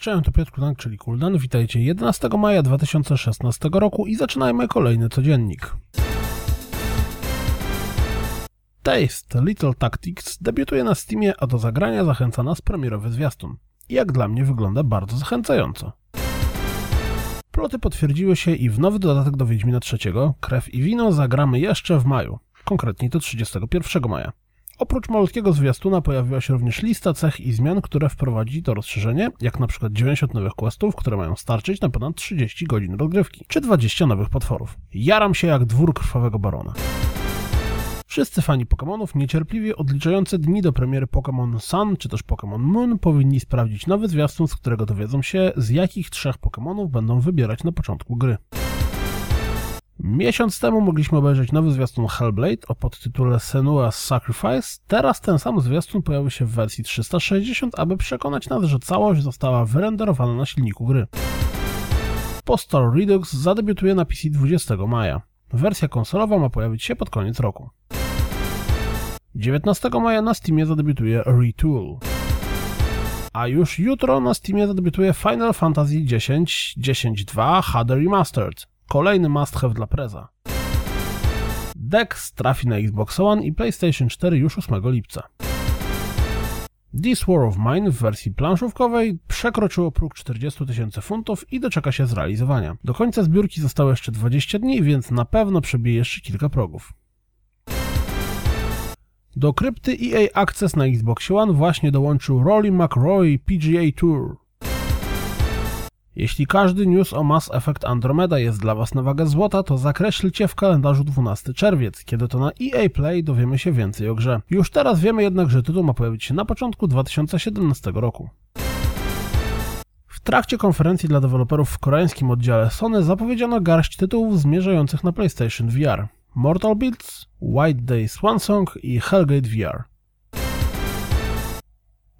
cześć, to Piotr Kudank, czyli Kuldan. Witajcie 11 maja 2016 roku i zaczynajmy kolejny codziennik. Taste Little Tactics debiutuje na Steamie, a do zagrania zachęca nas premierowy zwiastun. Jak dla mnie wygląda bardzo zachęcająco. Ploty potwierdziły się i w nowy dodatek do Wiedźmina III, Krew i Wino, zagramy jeszcze w maju, konkretnie to 31 maja. Oprócz malutkiego zwiastuna pojawiła się również lista cech i zmian, które wprowadzi to rozszerzenie, jak na przykład 90 nowych questów, które mają starczyć na ponad 30 godzin rozgrywki, czy 20 nowych potworów. Jaram się jak dwór krwawego barona. Wszyscy fani Pokémonów, niecierpliwie odliczający dni do premiery Pokémon Sun czy też Pokémon Moon, powinni sprawdzić nowy zwiastun, z którego dowiedzą się, z jakich trzech Pokémonów będą wybierać na początku gry. Miesiąc temu mogliśmy obejrzeć nowy zwiastun Hellblade o podtytule Senua's Sacrifice. Teraz ten sam zwiastun pojawił się w wersji 360, aby przekonać nas, że całość została wyrenderowana na silniku gry. Postal Redux zadebiutuje na PC 20 maja. Wersja konsolowa ma pojawić się pod koniec roku. 19 maja na Steamie zadebiutuje Retool. A już jutro na Steamie zadebiutuje Final Fantasy X 10.2 HD Remastered. Kolejny must have dla Preza. Dex trafi na Xbox One i PlayStation 4 już 8 lipca. This War of Mine w wersji planszówkowej przekroczyło próg 40 tysięcy funtów i doczeka się zrealizowania. Do końca zbiórki zostało jeszcze 20 dni, więc na pewno przebije jeszcze kilka progów. Do krypty EA Access na Xbox One właśnie dołączył Rolly McRoy PGA Tour. Jeśli każdy news o Mass Effect Andromeda jest dla Was na wagę złota, to zakreślcie w kalendarzu 12 czerwiec, kiedy to na EA Play dowiemy się więcej o grze. Już teraz wiemy jednak, że tytuł ma pojawić się na początku 2017 roku. W trakcie konferencji dla deweloperów w koreańskim oddziale Sony zapowiedziano garść tytułów zmierzających na PlayStation VR. Mortal Beats, White Day Swansong i Hellgate VR.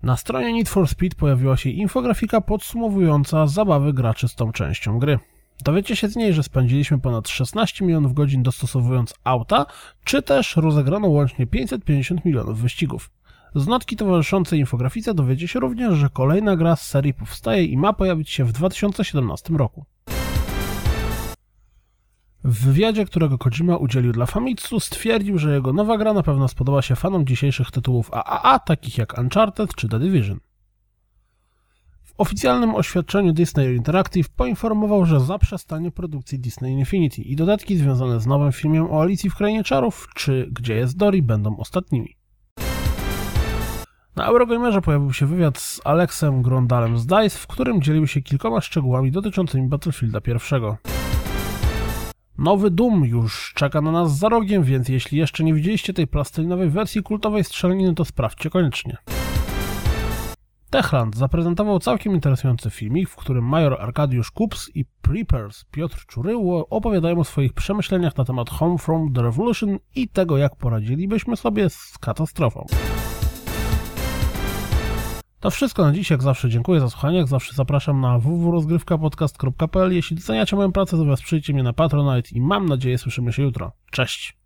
Na stronie Need for Speed pojawiła się infografika podsumowująca zabawy graczy z tą częścią gry. Dowiecie się z niej, że spędziliśmy ponad 16 milionów godzin dostosowując auta, czy też rozegrano łącznie 550 milionów wyścigów. Z notki towarzyszącej infografice dowiecie się również, że kolejna gra z serii powstaje i ma pojawić się w 2017 roku. W wywiadzie, którego Kojima udzielił dla Famitsu, stwierdził, że jego nowa gra na pewno spodoba się fanom dzisiejszych tytułów AAA, takich jak Uncharted czy The Division. W oficjalnym oświadczeniu Disney Interactive poinformował, że zaprzestanie produkcji Disney Infinity i dodatki związane z nowym filmem o Alicji w Krainie Czarów czy Gdzie jest Dory będą ostatnimi. Na Eurogamerze pojawił się wywiad z Alexem Grondalem z DICE, w którym dzielił się kilkoma szczegółami dotyczącymi Battlefielda I. Nowy Doom już czeka na nas za rogiem, więc jeśli jeszcze nie widzieliście tej plastelinowej wersji kultowej strzelaniny, to sprawdźcie koniecznie. Techland zaprezentował całkiem interesujący filmik, w którym major Arkadiusz Kups i Preppers Piotr Czuryło opowiadają o swoich przemyśleniach na temat Home from the Revolution i tego, jak poradzilibyśmy sobie z katastrofą. To wszystko na dziś, jak zawsze dziękuję za słuchanie, jak zawsze zapraszam na www.rozgrywkapodcast.pl Jeśli doceniacie moją pracę, to wesprzyjcie mnie na Patronite i mam nadzieję słyszymy się jutro. Cześć!